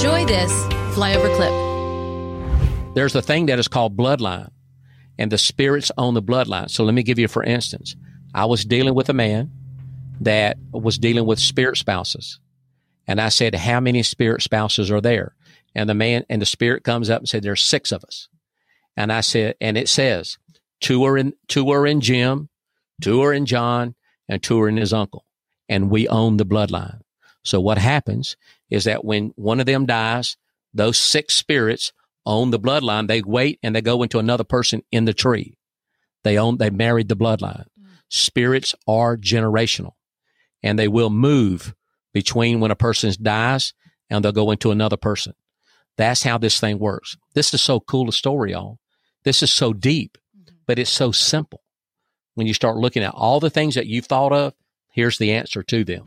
Enjoy this flyover clip. There's a thing that is called bloodline, and the spirits own the bloodline. So let me give you, for instance, I was dealing with a man that was dealing with spirit spouses. And I said, How many spirit spouses are there? And the man and the spirit comes up and said, There's six of us. And I said, and it says, two are in two are in Jim, two are in John, and two are in his uncle. And we own the bloodline. So what happens is that when one of them dies, those six spirits own the bloodline. They wait and they go into another person in the tree. They own, they married the bloodline. Mm. Spirits are generational and they will move between when a person dies and they'll go into another person. That's how this thing works. This is so cool a story, y'all. This is so deep, mm-hmm. but it's so simple. When you start looking at all the things that you've thought of, here's the answer to them.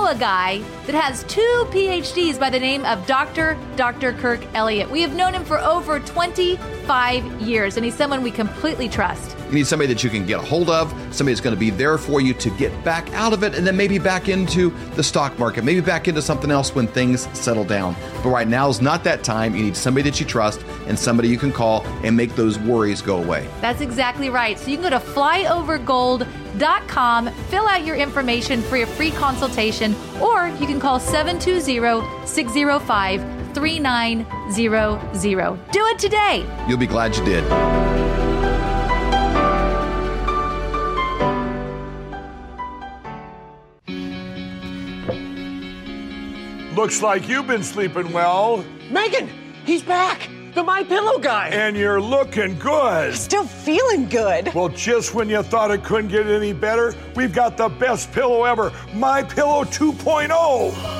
know a guy that has two PhDs by the name of Dr. Dr. Kirk Elliott. We have known him for over 25 years, and he's someone we completely trust. You need somebody that you can get a hold of, somebody that's going to be there for you to get back out of it, and then maybe back into the stock market, maybe back into something else when things settle down. But right now is not that time. You need somebody that you trust and somebody you can call and make those worries go away. That's exactly right. So you can go to flyovergold.com, fill out your information for your free consultation, or you can call 720 605 3900. Do it today. You'll be glad you did. Looks like you've been sleeping well, Megan, he's back. The My Pillow guy. and you're looking good. Still feeling good. Well, just when you thought it couldn't get any better, we've got the best pillow ever, My Pillow 2.0.